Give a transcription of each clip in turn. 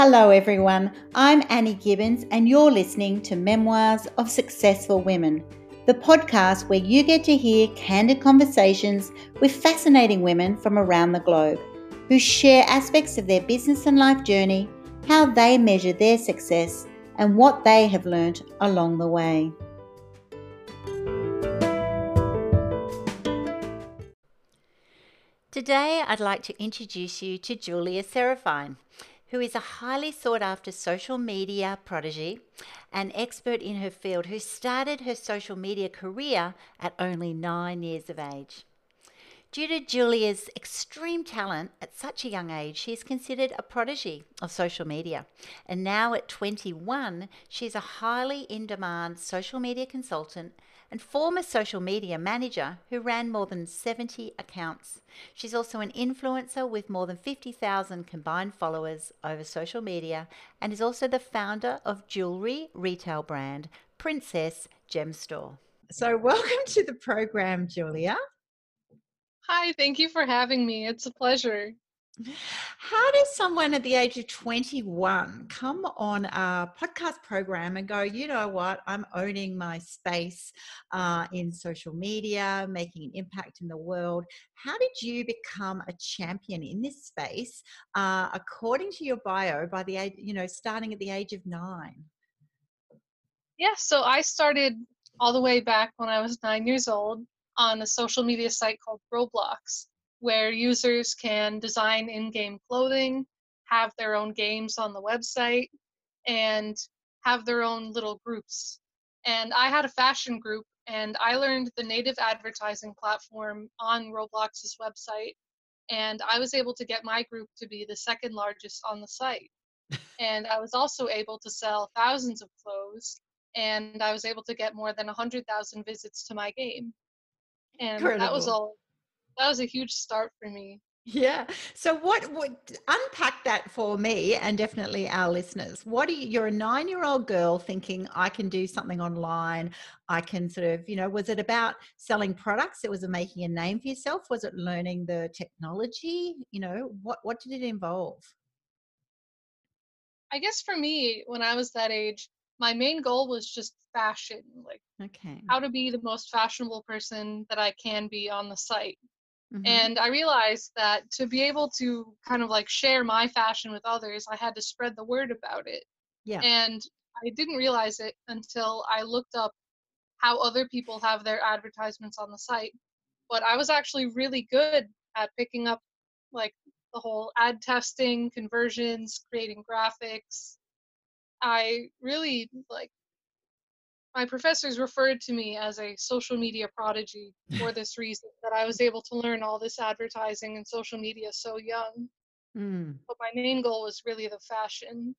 Hello, everyone. I'm Annie Gibbons, and you're listening to Memoirs of Successful Women, the podcast where you get to hear candid conversations with fascinating women from around the globe who share aspects of their business and life journey, how they measure their success, and what they have learnt along the way. Today, I'd like to introduce you to Julia Serafine who is a highly sought after social media prodigy, an expert in her field who started her social media career at only nine years of age. Due to Julia's extreme talent at such a young age, she is considered a prodigy of social media. And now at 21, she is a highly in demand social media consultant and former social media manager who ran more than 70 accounts. She's also an influencer with more than 50,000 combined followers over social media and is also the founder of jewelry retail brand Princess Gem Store. So, welcome to the program, Julia. Hi, thank you for having me. It's a pleasure. How does someone at the age of 21 come on a podcast program and go, you know what, I'm owning my space uh, in social media, making an impact in the world? How did you become a champion in this space, uh, according to your bio, by the age, you know, starting at the age of nine? Yeah, so I started all the way back when I was nine years old on a social media site called Roblox where users can design in game clothing, have their own games on the website, and have their own little groups. And I had a fashion group, and I learned the native advertising platform on Roblox's website. And I was able to get my group to be the second largest on the site. and I was also able to sell thousands of clothes, and I was able to get more than 100,000 visits to my game. And Incredible. that was all that was a huge start for me. Yeah. So what would unpack that for me and definitely our listeners? What are you you're a 9-year-old girl thinking I can do something online. I can sort of, you know, was it about selling products? It was it making a name for yourself? Was it learning the technology? You know, what what did it involve? I guess for me when I was that age, my main goal was just fashion, like okay. how to be the most fashionable person that I can be on the site. Mm-hmm. And I realized that to be able to kind of like share my fashion with others, I had to spread the word about it. Yeah. And I didn't realize it until I looked up how other people have their advertisements on the site. But I was actually really good at picking up like the whole ad testing, conversions, creating graphics. I really like my professors referred to me as a social media prodigy for this reason that I was able to learn all this advertising and social media so young. Mm. But my main goal was really the fashion.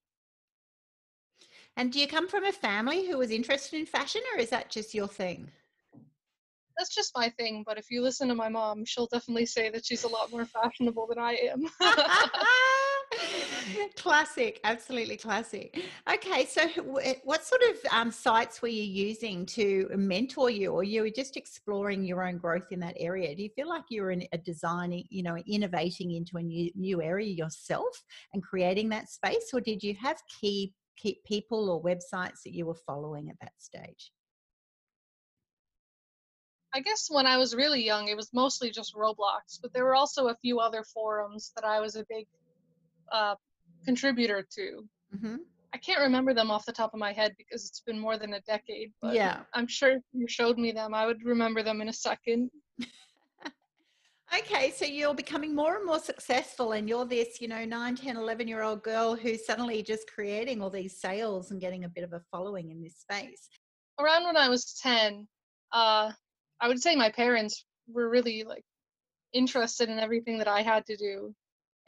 And do you come from a family who was interested in fashion, or is that just your thing? That's just my thing. But if you listen to my mom, she'll definitely say that she's a lot more fashionable than I am. classic, absolutely classic. Okay, so what sort of um, sites were you using to mentor you, or you were just exploring your own growth in that area? Do you feel like you were in a designing, you know, innovating into a new new area yourself and creating that space, or did you have key key people or websites that you were following at that stage? I guess when I was really young, it was mostly just Roblox, but there were also a few other forums that I was a big uh, contributor to. Mm-hmm. I can't remember them off the top of my head because it's been more than a decade. But yeah, I'm sure if you showed me them, I would remember them in a second. okay, so you're becoming more and more successful, and you're this, you know, 9, 10, 11 year old girl who's suddenly just creating all these sales and getting a bit of a following in this space. Around when I was 10, uh, I would say my parents were really like interested in everything that I had to do,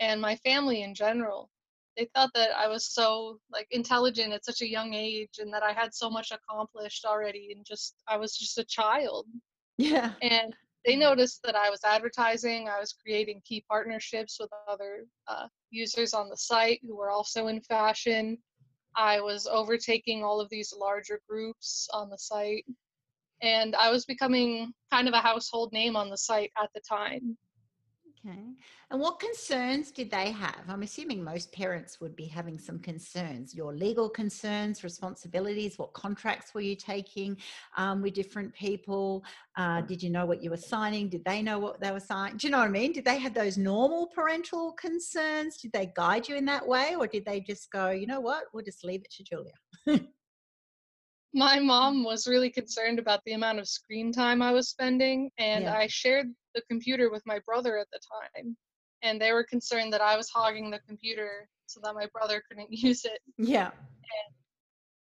and my family in general they thought that I was so like intelligent at such a young age and that I had so much accomplished already and just I was just a child. Yeah. And they noticed that I was advertising, I was creating key partnerships with other uh, users on the site who were also in fashion. I was overtaking all of these larger groups on the site. And I was becoming kind of a household name on the site at the time. Okay. And what concerns did they have? I'm assuming most parents would be having some concerns. Your legal concerns, responsibilities, what contracts were you taking um, with different people? Uh, did you know what you were signing? Did they know what they were signing? Do you know what I mean? Did they have those normal parental concerns? Did they guide you in that way? Or did they just go, you know what, we'll just leave it to Julia? my mom was really concerned about the amount of screen time I was spending, and yeah. I shared the computer with my brother at the time. And they were concerned that I was hogging the computer so that my brother couldn't use it. Yeah. And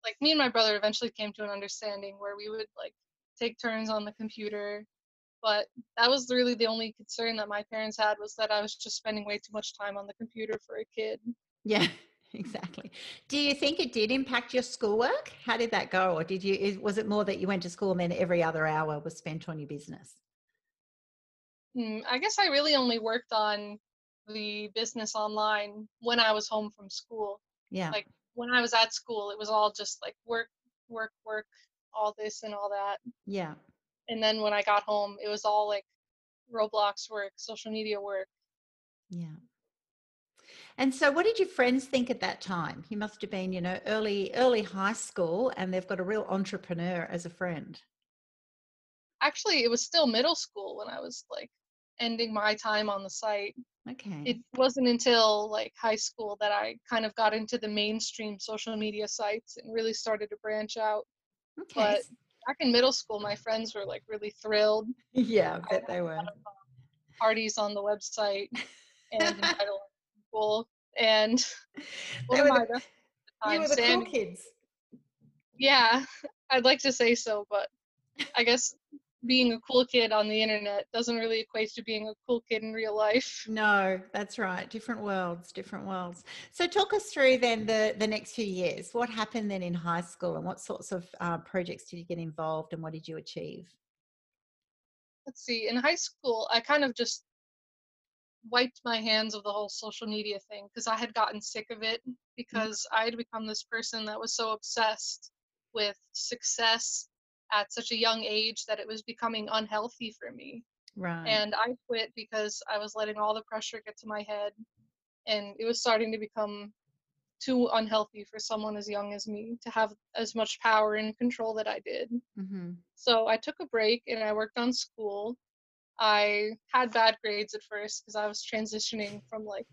like me and my brother eventually came to an understanding where we would like take turns on the computer. But that was really the only concern that my parents had was that I was just spending way too much time on the computer for a kid. Yeah. exactly. Do you think it did impact your schoolwork? How did that go? Or did you, was it more that you went to school and then every other hour was spent on your business? Mm, I guess I really only worked on the business online when I was home from school. Yeah. Like when I was at school, it was all just like work, work, work, all this and all that. Yeah. And then when I got home, it was all like Roblox work, social media work. Yeah. And so what did your friends think at that time? You must have been, you know, early early high school and they've got a real entrepreneur as a friend. Actually, it was still middle school when I was like ending my time on the site. Okay. It wasn't until like high school that I kind of got into the mainstream social media sites and really started to branch out. Okay. But back in middle school, my friends were like really thrilled. Yeah, I bet I they were. Um, parties on the website and people and what am I? The, you were the cool kids. Yeah, I'd like to say so, but I guess being a cool kid on the internet doesn't really equate to being a cool kid in real life. No, that's right. Different worlds, different worlds. So talk us through then the, the next few years. What happened then in high school and what sorts of uh, projects did you get involved and what did you achieve? Let's see. In high school, I kind of just wiped my hands of the whole social media thing because I had gotten sick of it mm. because mm-hmm. I had become this person that was so obsessed with success at such a young age that it was becoming unhealthy for me. Right. And I quit because I was letting all the pressure get to my head and it was starting to become too unhealthy for someone as young as me to have as much power and control that I did. Mm-hmm. So I took a break and I worked on school I had bad grades at first because I was transitioning from like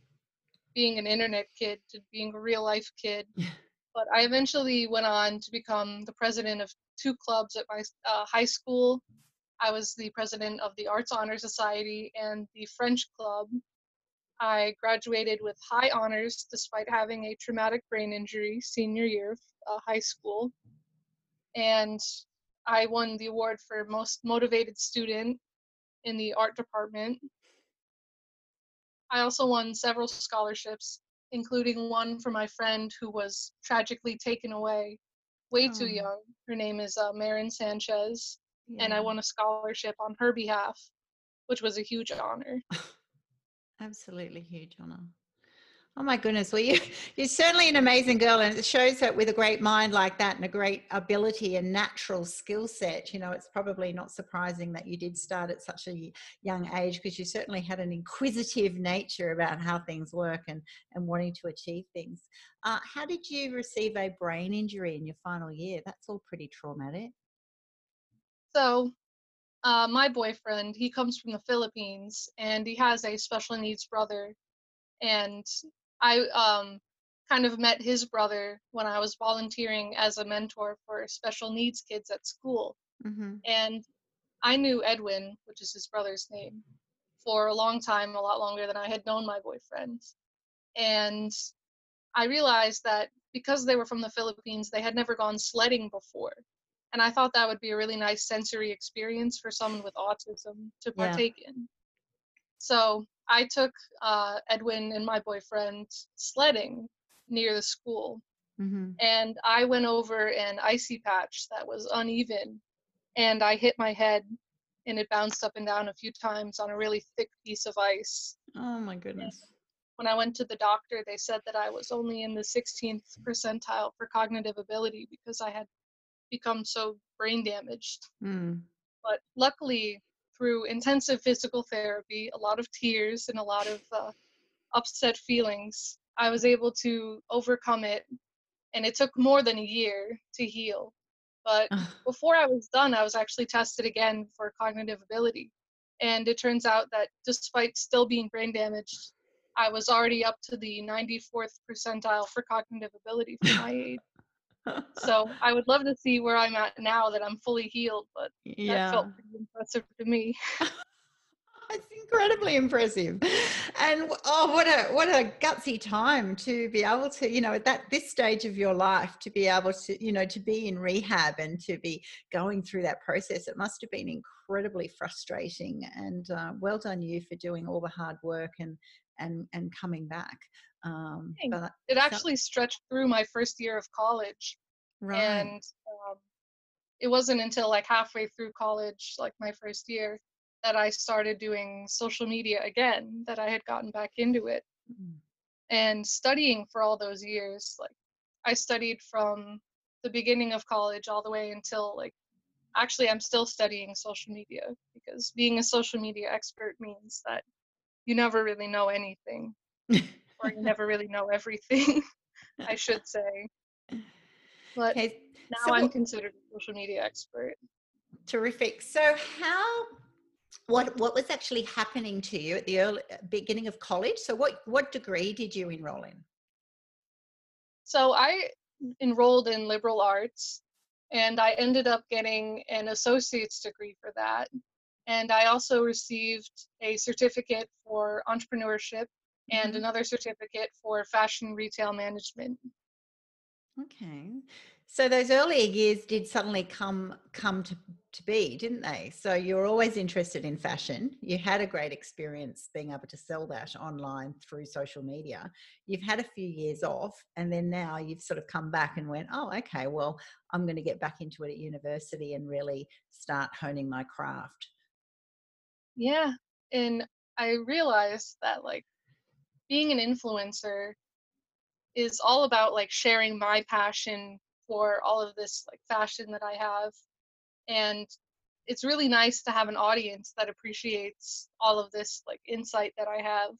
being an internet kid to being a real life kid. But I eventually went on to become the president of two clubs at my uh, high school. I was the president of the Arts Honor Society and the French Club. I graduated with high honors despite having a traumatic brain injury senior year of uh, high school. And I won the award for most motivated student in the art department. I also won several scholarships, including one for my friend who was tragically taken away way oh. too young. Her name is uh, Marin Sanchez, yeah. and I won a scholarship on her behalf, which was a huge honor. Absolutely huge honor. Oh my goodness. Well, you, you're certainly an amazing girl. And it shows that with a great mind like that and a great ability and natural skill set, you know, it's probably not surprising that you did start at such a young age because you certainly had an inquisitive nature about how things work and, and wanting to achieve things. Uh, how did you receive a brain injury in your final year? That's all pretty traumatic. So, uh, my boyfriend, he comes from the Philippines and he has a special needs brother and I um, kind of met his brother when I was volunteering as a mentor for special needs kids at school. Mm-hmm. And I knew Edwin, which is his brother's name, for a long time, a lot longer than I had known my boyfriend. And I realized that because they were from the Philippines, they had never gone sledding before. And I thought that would be a really nice sensory experience for someone with autism to partake yeah. in. So I took uh, Edwin and my boyfriend sledding near the school. Mm-hmm. And I went over an icy patch that was uneven, and I hit my head, and it bounced up and down a few times on a really thick piece of ice. Oh my goodness. And when I went to the doctor, they said that I was only in the 16th percentile for cognitive ability because I had become so brain damaged. Mm. But luckily, through intensive physical therapy, a lot of tears, and a lot of uh, upset feelings, I was able to overcome it. And it took more than a year to heal. But before I was done, I was actually tested again for cognitive ability. And it turns out that despite still being brain damaged, I was already up to the 94th percentile for cognitive ability for my age. So I would love to see where I'm at now that I'm fully healed, but yeah. that felt pretty impressive to me. it's incredibly impressive and oh what a what a gutsy time to be able to you know at that this stage of your life to be able to you know to be in rehab and to be going through that process it must have been incredibly frustrating and uh, well done you for doing all the hard work and and and coming back um, but it actually so, stretched through my first year of college right. and um, it wasn't until like halfway through college like my first year that I started doing social media again, that I had gotten back into it. Mm-hmm. And studying for all those years, like I studied from the beginning of college all the way until like actually I'm still studying social media because being a social media expert means that you never really know anything or you never really know everything, I should say. But okay. now so, I'm considered a social media expert. Terrific. So how what what was actually happening to you at the early uh, beginning of college so what what degree did you enroll in so i enrolled in liberal arts and i ended up getting an associate's degree for that and i also received a certificate for entrepreneurship and mm-hmm. another certificate for fashion retail management okay so those earlier years did suddenly come come to, to be, didn't they? So you're always interested in fashion. You had a great experience being able to sell that online through social media. You've had a few years off, and then now you've sort of come back and went, oh, okay, well, I'm going to get back into it at university and really start honing my craft. Yeah, and I realized that like being an influencer is all about like sharing my passion for all of this like fashion that I have. And it's really nice to have an audience that appreciates all of this like insight that I have.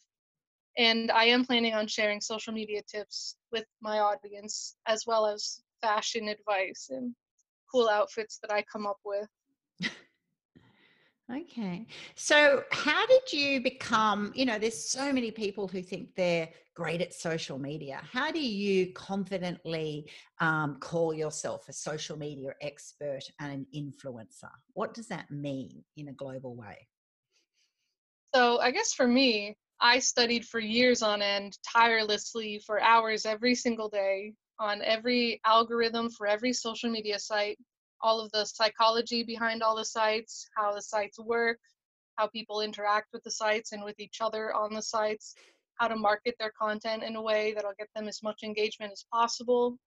And I am planning on sharing social media tips with my audience as well as fashion advice and cool outfits that I come up with. Okay. So, how did you become, you know, there's so many people who think they're great at social media. How do you confidently um, call yourself a social media expert and an influencer? What does that mean in a global way? So, I guess for me, I studied for years on end, tirelessly for hours every single day on every algorithm for every social media site all of the psychology behind all the sites, how the sites work, how people interact with the sites and with each other on the sites, how to market their content in a way that'll get them as much engagement as possible.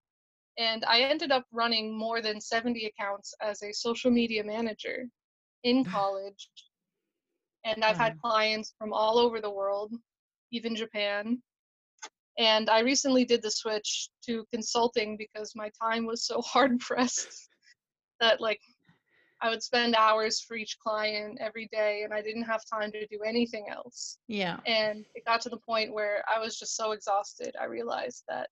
And I ended up running more than 70 accounts as a social media manager in college. And I've had clients from all over the world, even Japan. And I recently did the switch to consulting because my time was so hard pressed that like I would spend hours for each client every day and I didn't have time to do anything else. Yeah. And it got to the point where I was just so exhausted. I realized that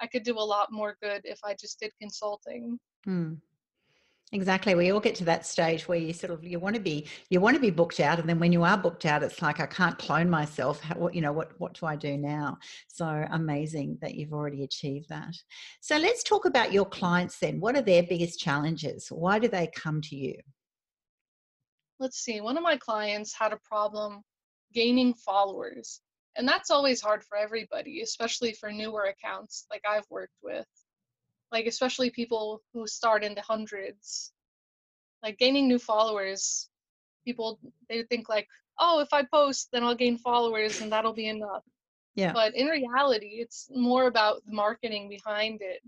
I could do a lot more good if I just did consulting. Hmm. Exactly. We all get to that stage where you sort of you want to be you want to be booked out, and then when you are booked out, it's like I can't clone myself. How, what you know what what do I do now? So amazing that you've already achieved that. So let's talk about your clients then. What are their biggest challenges? Why do they come to you? Let's see. One of my clients had a problem gaining followers, and that's always hard for everybody, especially for newer accounts like I've worked with like especially people who start in the hundreds. Like gaining new followers people they think like oh if i post then i'll gain followers and that'll be enough. Yeah. But in reality it's more about the marketing behind it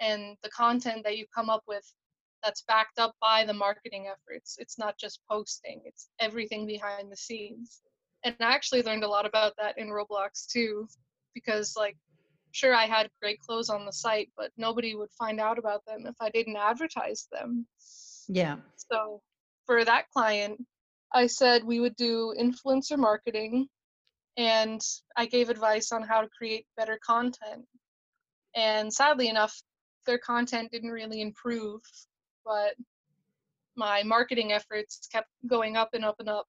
and the content that you come up with that's backed up by the marketing efforts. It's not just posting it's everything behind the scenes. And i actually learned a lot about that in roblox too because like sure I had great clothes on the site, but nobody would find out about them if I didn't advertise them. Yeah. So for that client, I said we would do influencer marketing and I gave advice on how to create better content. And sadly enough, their content didn't really improve, but my marketing efforts kept going up and up and up.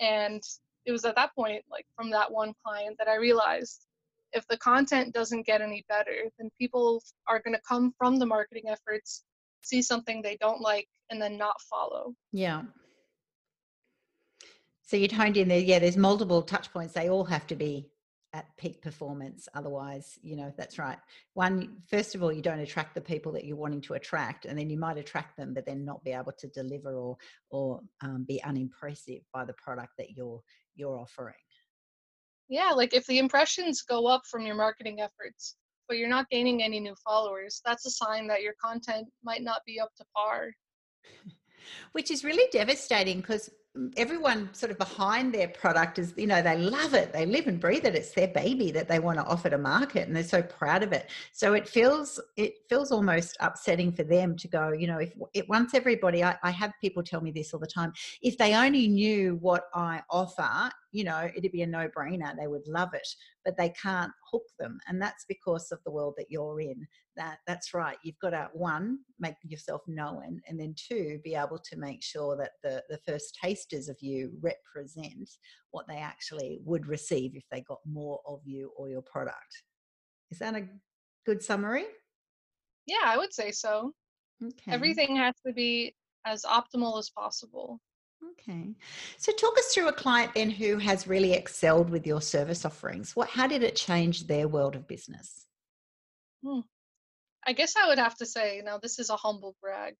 And it was at that point, like from that one client, that I realized if the content doesn't get any better, then people are going to come from the marketing efforts, see something they don't like, and then not follow. Yeah. So you'd honed in there. Yeah, there's multiple touch points. They all have to be at peak performance. Otherwise, you know, that's right. One, first of all, you don't attract the people that you're wanting to attract, and then you might attract them, but then not be able to deliver or or um, be unimpressive by the product that you're you're offering. Yeah, like if the impressions go up from your marketing efforts, but you're not gaining any new followers, that's a sign that your content might not be up to par. Which is really devastating because everyone sort of behind their product is you know they love it. They live and breathe it. It's their baby that they want to offer to market and they're so proud of it. So it feels it feels almost upsetting for them to go you know if it once everybody I, I have people tell me this all the time if they only knew what i offer you know it'd be a no-brainer they would love it but they can't hook them and that's because of the world that you're in. That that's right you've got to one make yourself known and then two be able to make sure that the the first tasters of you represent what they actually would receive if they got more of you or your product. Is that a good summary? Yeah i would say so. Okay. Everything has to be as optimal as possible Okay. So talk us through a client then who has really excelled with your service offerings. What how did it change their world of business? Hmm. I guess I would have to say, now this is a humble brag,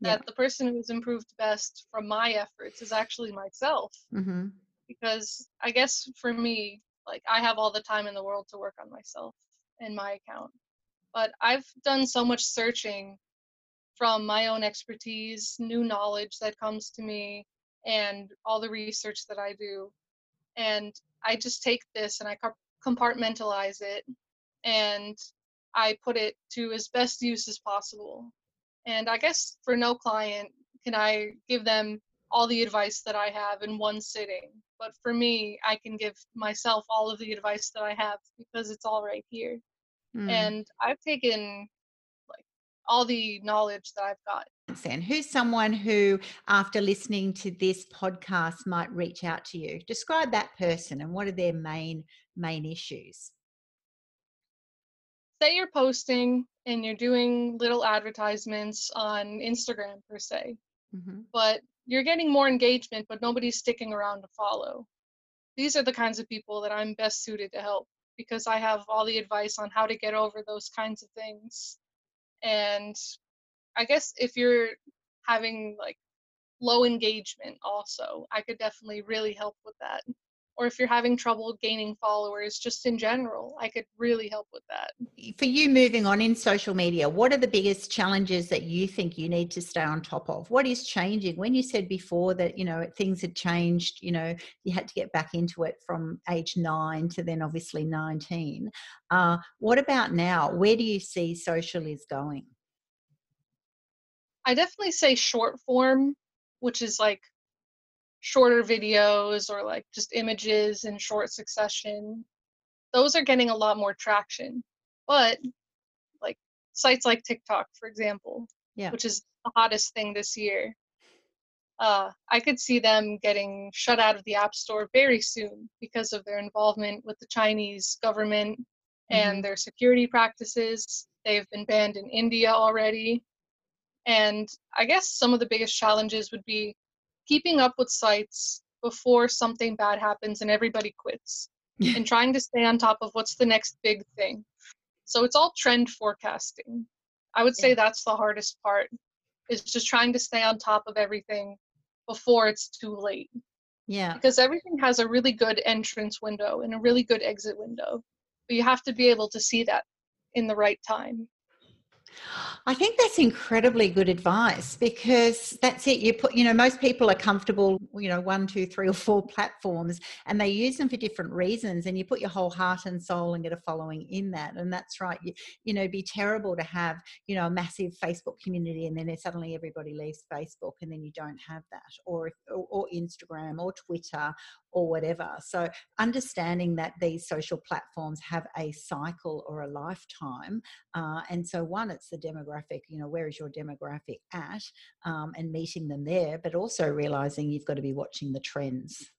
that yeah. the person who's improved best from my efforts is actually myself. Mm-hmm. Because I guess for me, like I have all the time in the world to work on myself and my account. But I've done so much searching from my own expertise, new knowledge that comes to me, and all the research that I do. And I just take this and I compartmentalize it and I put it to as best use as possible. And I guess for no client can I give them all the advice that I have in one sitting. But for me, I can give myself all of the advice that I have because it's all right here. Mm. And I've taken all the knowledge that I've got and who's someone who, after listening to this podcast, might reach out to you? Describe that person and what are their main main issues. Say you're posting and you're doing little advertisements on Instagram per se, mm-hmm. but you're getting more engagement, but nobody's sticking around to follow. These are the kinds of people that I'm best suited to help because I have all the advice on how to get over those kinds of things. And I guess if you're having like low engagement also, I could definitely really help with that. Or if you're having trouble gaining followers just in general, I could really help with that. For you moving on in social media, what are the biggest challenges that you think you need to stay on top of? What is changing? When you said before that, you know, things had changed, you know, you had to get back into it from age nine to then obviously 19. Uh, what about now? Where do you see social is going? I definitely say short form, which is like shorter videos or like just images in short succession. Those are getting a lot more traction. But like sites like TikTok, for example, yeah. which is the hottest thing this year, uh, I could see them getting shut out of the App Store very soon because of their involvement with the Chinese government mm-hmm. and their security practices. They've been banned in India already. And I guess some of the biggest challenges would be keeping up with sites before something bad happens and everybody quits and trying to stay on top of what's the next big thing. So it's all trend forecasting. I would say that's the hardest part is just trying to stay on top of everything before it's too late. Yeah. Because everything has a really good entrance window and a really good exit window. But you have to be able to see that in the right time. I think that's incredibly good advice because that's it. You put, you know, most people are comfortable, you know, one, two, three, or four platforms, and they use them for different reasons. And you put your whole heart and soul and get a following in that. And that's right. You, you know, be terrible to have, you know, a massive Facebook community, and then suddenly everybody leaves Facebook, and then you don't have that, or or, or Instagram or Twitter or whatever. So understanding that these social platforms have a cycle or a lifetime, uh, and so one, it's the demographic. You know, where is your demographic at, um, and meeting them there, but also realizing you've got to be watching the trends.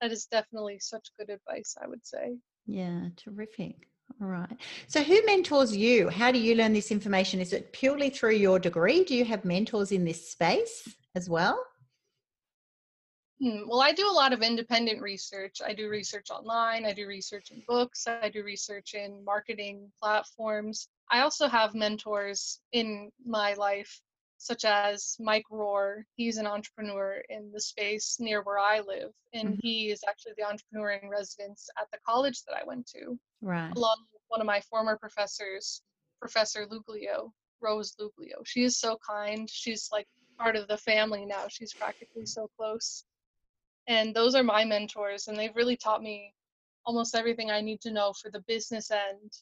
That is definitely such good advice, I would say. Yeah, terrific. All right. So, who mentors you? How do you learn this information? Is it purely through your degree? Do you have mentors in this space as well? Hmm, well, I do a lot of independent research. I do research online, I do research in books, I do research in marketing platforms. I also have mentors in my life, such as Mike Rohr. He's an entrepreneur in the space near where I live, and mm-hmm. he is actually the entrepreneur in residence at the college that I went to. Right. Along with one of my former professors, Professor Luglio, Rose Luglio. She is so kind. She's like part of the family now. She's practically so close and those are my mentors and they've really taught me almost everything i need to know for the business end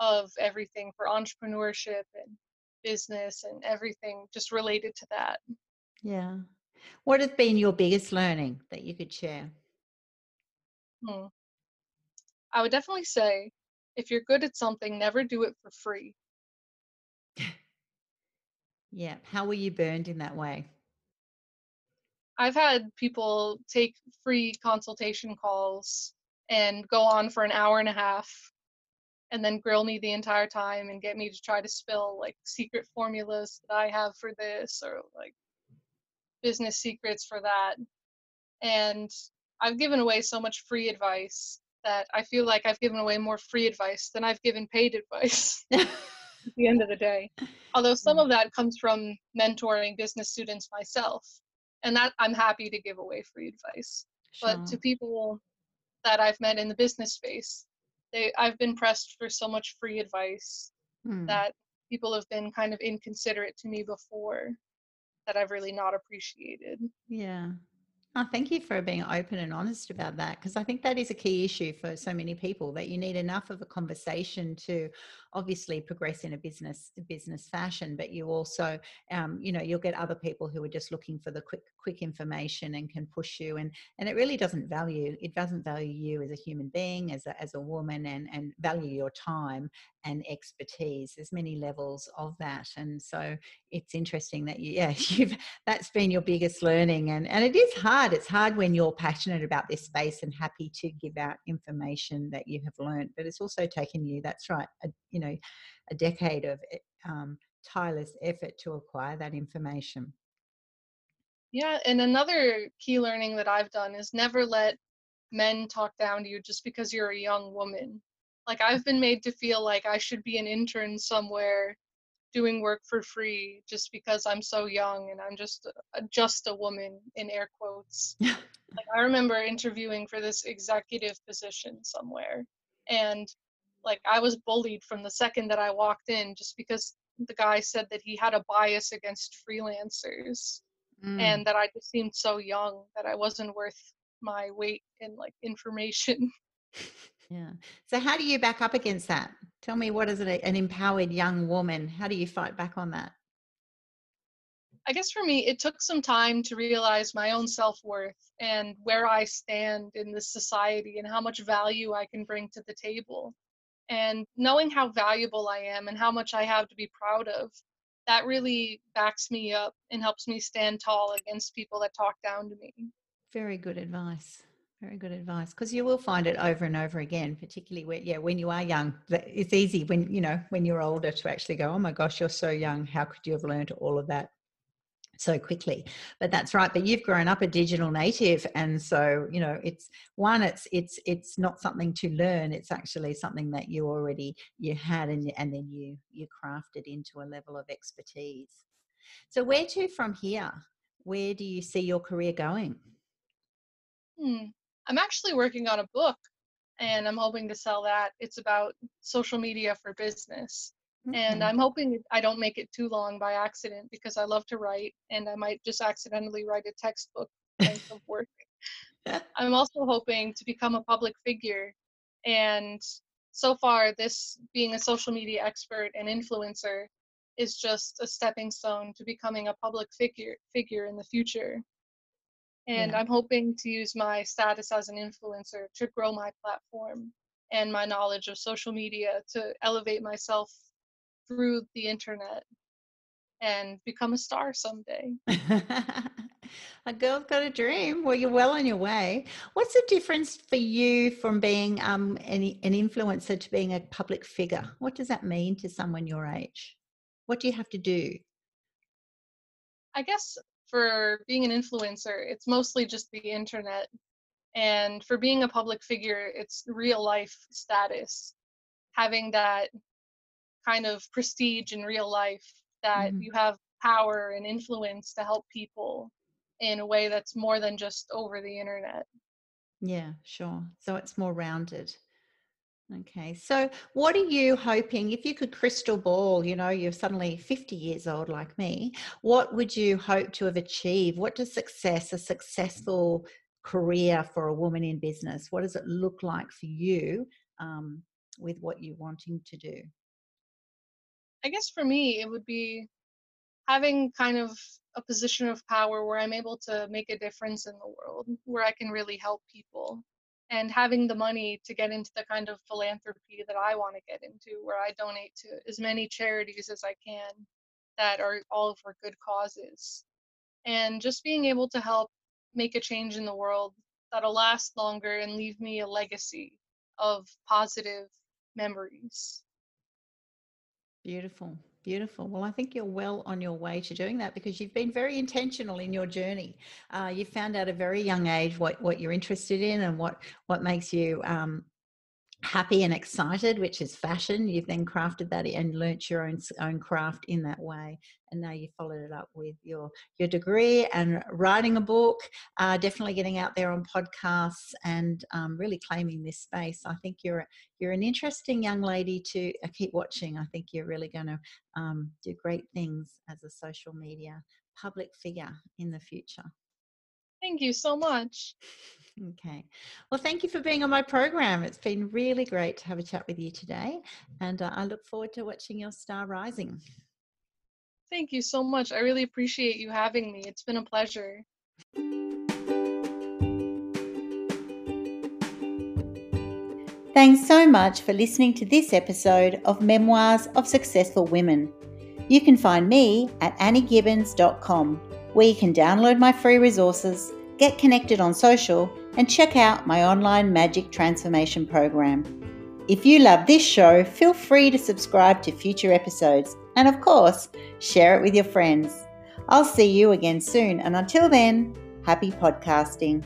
of everything for entrepreneurship and business and everything just related to that. Yeah. What has been your biggest learning that you could share? Hmm. i would definitely say if you're good at something never do it for free. Yeah. How were you burned in that way I've had people take free consultation calls and go on for an hour and a half and then grill me the entire time and get me to try to spill like secret formulas that I have for this or like business secrets for that. And I've given away so much free advice that I feel like I've given away more free advice than I've given paid advice at the end of the day. Although some mm. of that comes from mentoring business students myself and that i'm happy to give away free advice sure. but to people that i've met in the business space they i've been pressed for so much free advice hmm. that people have been kind of inconsiderate to me before that i've really not appreciated yeah Oh, thank you for being open and honest about that because I think that is a key issue for so many people that you need enough of a conversation to obviously progress in a business business fashion, but you also, um, you know, you'll get other people who are just looking for the quick quick information and can push you, and and it really doesn't value it doesn't value you as a human being, as a as a woman, and and value your time and expertise. There's many levels of that, and so it's interesting that you yeah you've that's been your biggest learning, and and it is hard. It's hard when you're passionate about this space and happy to give out information that you have learned, but it's also taken you. That's right. A, you know, a decade of eh, um, tireless effort to acquire that information. Yeah, and another key learning that I've done is never let men talk down to you just because you're a young woman. Like I've been made to feel like I should be an intern somewhere doing work for free just because I'm so young and I'm just a, just a woman in air quotes. like I remember interviewing for this executive position somewhere and like I was bullied from the second that I walked in just because the guy said that he had a bias against freelancers mm. and that I just seemed so young that I wasn't worth my weight in like information. Yeah. So how do you back up against that? Tell me what is it an empowered young woman? How do you fight back on that? I guess for me, it took some time to realize my own self worth and where I stand in this society and how much value I can bring to the table and knowing how valuable I am and how much I have to be proud of, that really backs me up and helps me stand tall against people that talk down to me. Very good advice. Very good advice because you will find it over and over again, particularly when yeah when you are young. It's easy when you know when you're older to actually go, oh my gosh, you're so young. How could you have learned all of that so quickly. But that's right but you've grown up a digital native and so you know it's one it's it's it's not something to learn it's actually something that you already you had and, and then you you crafted into a level of expertise. So where to from here? Where do you see your career going? Hmm. i'm actually working on a book and i'm hoping to sell that. It's about social media for business And mm-hmm. I'm hoping I don't make it too long by accident because I love to write and I might just accidentally write a textbook length of work. I'm also hoping to become a public figure. And so far, this being a social media expert and influencer is just a stepping stone to becoming a public figure figure in the future. And yeah. I'm hoping to use my status as an influencer to grow my platform and my knowledge of social media to elevate myself through the internet and become a star someday. a girl's got a dream. Well, you're well on your way. What's the difference for you from being um, an, an influencer to being a public figure? What does that mean to someone your age? What do you have to do? I guess for being an influencer, it's mostly just the internet. And for being a public figure, it's real life status. Having that kind of prestige in real life that mm-hmm. you have power and influence to help people in a way that's more than just over the internet. Yeah, sure. So it's more rounded. Okay. So what are you hoping if you could crystal ball, you know, you're suddenly 50 years old like me, what would you hope to have achieved? What does success, a successful career for a woman in business, what does it look like for you um, with what you're wanting to do? I guess for me, it would be having kind of a position of power where I'm able to make a difference in the world, where I can really help people, and having the money to get into the kind of philanthropy that I want to get into, where I donate to as many charities as I can that are all for good causes. And just being able to help make a change in the world that'll last longer and leave me a legacy of positive memories. Beautiful, beautiful. Well, I think you're well on your way to doing that because you've been very intentional in your journey. Uh, you found out at a very young age what, what you're interested in and what what makes you um, happy and excited, which is fashion. You've then crafted that and learnt your own own craft in that way, and now you followed it up with your your degree and writing a book. Uh, definitely getting out there on podcasts and um, really claiming this space. I think you're you're an interesting young lady to uh, keep watching. I think you're really going to um, do great things as a social media public figure in the future. Thank you so much. Okay. Well, thank you for being on my program. It's been really great to have a chat with you today. And uh, I look forward to watching your star rising. Thank you so much. I really appreciate you having me. It's been a pleasure. Thanks so much for listening to this episode of Memoirs of Successful Women. You can find me at anniegibbons.com, where you can download my free resources, get connected on social, and check out my online magic transformation program. If you love this show, feel free to subscribe to future episodes and, of course, share it with your friends. I'll see you again soon, and until then, happy podcasting.